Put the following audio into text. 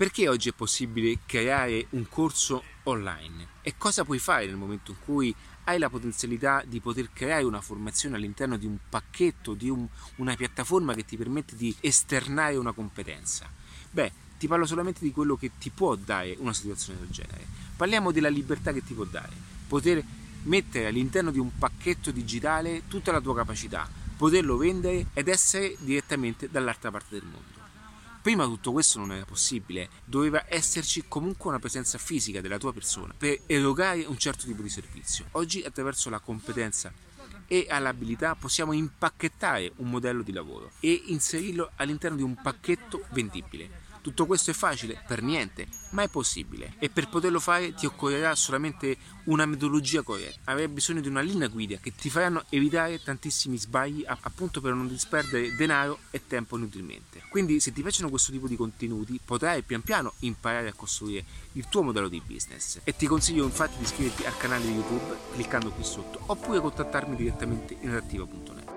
Perché oggi è possibile creare un corso online? E cosa puoi fare nel momento in cui hai la potenzialità di poter creare una formazione all'interno di un pacchetto, di un, una piattaforma che ti permette di esternare una competenza? Beh, ti parlo solamente di quello che ti può dare una situazione del genere. Parliamo della libertà che ti può dare. Poter mettere all'interno di un pacchetto digitale tutta la tua capacità, poterlo vendere ed essere direttamente dall'altra parte del mondo. Prima tutto questo non era possibile, doveva esserci comunque una presenza fisica della tua persona per erogare un certo tipo di servizio. Oggi attraverso la competenza e all'abilità possiamo impacchettare un modello di lavoro e inserirlo all'interno di un pacchetto vendibile tutto questo è facile? Per niente, ma è possibile. E per poterlo fare ti occorrerà solamente una metodologia corretta. Avrai bisogno di una linea guida che ti faranno evitare tantissimi sbagli appunto per non disperdere denaro e tempo inutilmente. Quindi se ti piacciono questo tipo di contenuti potrai pian piano imparare a costruire il tuo modello di business. E ti consiglio infatti di iscriverti al canale di YouTube cliccando qui sotto oppure contattarmi direttamente in reattiva.net.